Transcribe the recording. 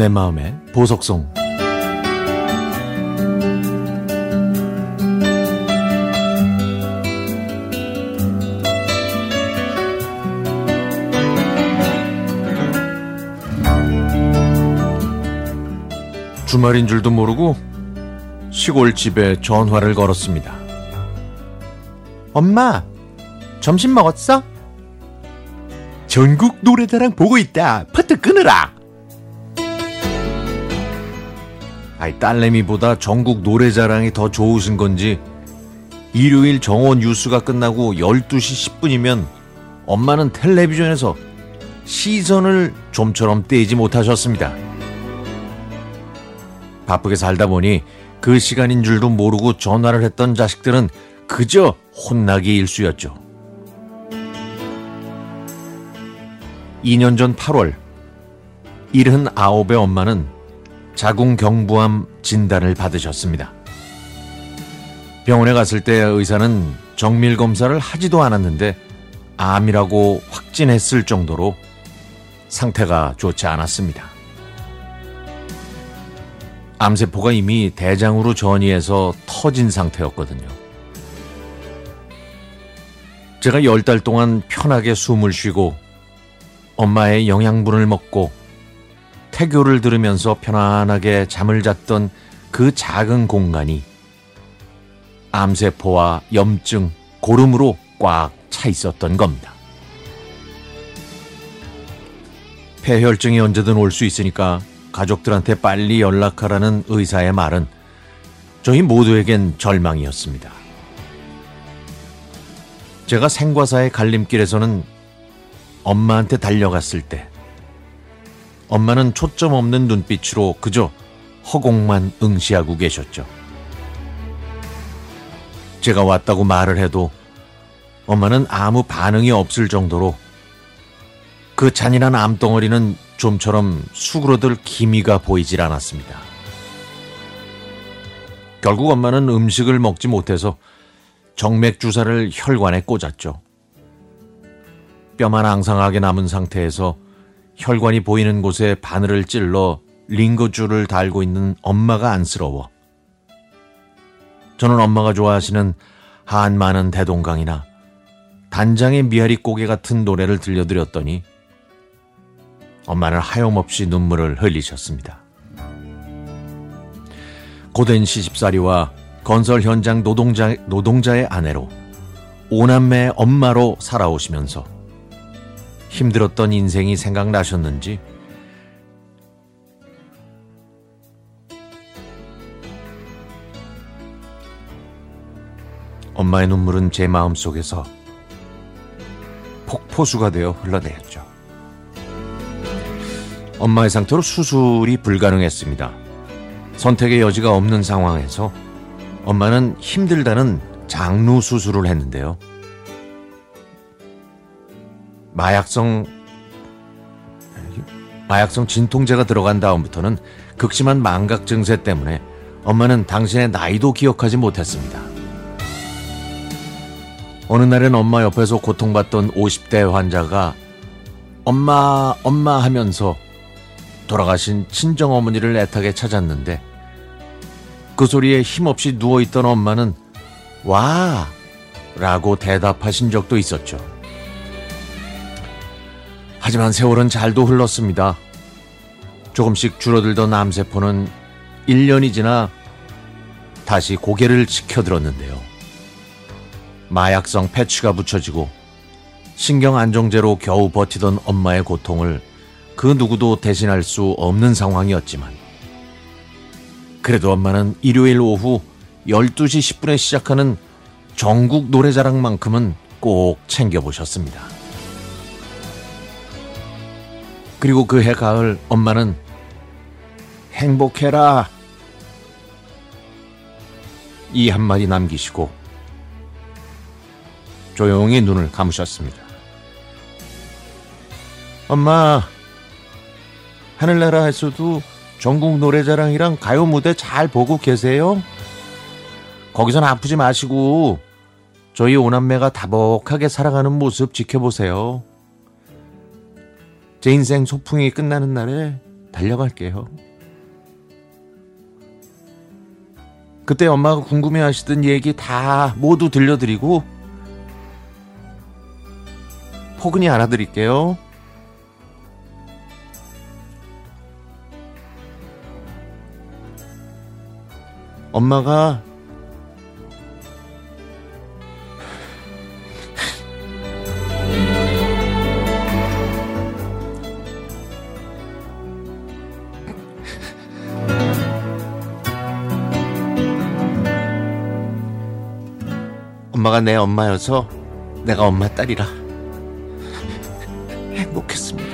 내 마음의 보석송 주말인 줄도 모르고 시골 집에 전화를 걸었습니다. 엄마, 점심 먹었어? 전국 노래자랑 보고 있다. 퍼트 끊으라. 아이 딸내미보다 전국 노래자랑이 더 좋으신 건지 일요일 정원 뉴스가 끝나고 12시 10분이면 엄마는 텔레비전에서 시선을 좀처럼 떼지 못하셨습니다. 바쁘게 살다 보니 그 시간인 줄도 모르고 전화를 했던 자식들은 그저 혼나기 일쑤였죠. 2년 전 8월 79의 엄마는 자궁경부암 진단을 받으셨습니다. 병원에 갔을 때 의사는 정밀 검사를 하지도 않았는데 암이라고 확진했을 정도로 상태가 좋지 않았습니다. 암세포가 이미 대장으로 전이해서 터진 상태였거든요. 제가 열 달 동안 편하게 숨을 쉬고 엄마의 영양분을 먹고 태교를 들으면서 편안하게 잠을 잤던 그 작은 공간이 암세포와 염증, 고름으로 꽉 차 있었던 겁니다. 폐혈증이 언제든 올 수 있으니까 가족들한테 빨리 연락하라는 의사의 말은 저희 모두에겐 절망이었습니다. 제가 생과사의 갈림길에서는 엄마한테 달려갔을 때 엄마는 초점 없는 눈빛으로 그저 허공만 응시하고 계셨죠. 제가 왔다고 말을 해도 엄마는 아무 반응이 없을 정도로 그 잔인한 암덩어리는 좀처럼 수그러들 기미가 보이질 않았습니다. 결국 엄마는 음식을 먹지 못해서 정맥 주사를 혈관에 꽂았죠. 뼈만 앙상하게 남은 상태에서 혈관이 보이는 곳에 바늘을 찔러 링거줄을 달고 있는 엄마가 안쓰러워. 저는 엄마가 좋아하시는 한 많은 대동강이나 단장의 미아리 고개 같은 노래를 들려드렸더니 엄마는 하염없이 눈물을 흘리셨습니다. 고된 시집살이와 건설 현장 노동자, 노동자의 아내로 오남매의 엄마로 살아오시면서 힘들었던 인생이 생각나셨는지 엄마의 눈물은 제 마음 속에서 폭포수가 되어 흘러내렸죠. 엄마의 상태로 수술이 불가능했습니다. 선택의 여지가 없는 상황에서 엄마는 힘들다는 장루 수술을 했는데요. 마약성 마약성 진통제가 들어간 다음부터는 극심한 망각 증세 때문에 엄마는 당신의 나이도 기억하지 못했습니다. 어느 날엔 엄마 옆에서 고통받던 50대 환자가 엄마, 엄마 하면서 돌아가신 친정 어머니를 애타게 찾았는데 그 소리에 힘없이 누워있던 엄마는 와! 라고 대답하신 적도 있었죠. 하지만 세월은 잘도 흘렀습니다. 조금씩 줄어들던 암세포는 1년이 지나 다시 고개를 치켜들었는데요. 마약성 패치가 붙여지고 신경 안정제로 겨우 버티던 엄마의 고통을 그 누구도 대신할 수 없는 상황이었지만 그래도 엄마는 일요일 오후 12시 10분에 시작하는 전국 노래자랑만큼은 꼭 챙겨보셨습니다. 그리고 그 해 가을 엄마는 행복해라 이 한마디 남기시고 조용히 눈을 감으셨습니다. 엄마 하늘나라에서도 전국 노래자랑이랑 가요 무대 잘 보고 계세요? 거기선 아프지 마시고 저희 오남매가 다복하게 살아가는 모습 지켜보세요. 제 인생 소풍이 끝나는 날에 달려갈게요. 그때 엄마가 궁금해 하시던 얘기 다 모두 들려드리고 포근히 안아드릴게요. 엄마가 엄마가 내 엄마여서 내가 엄마 딸이라 행복했습니다.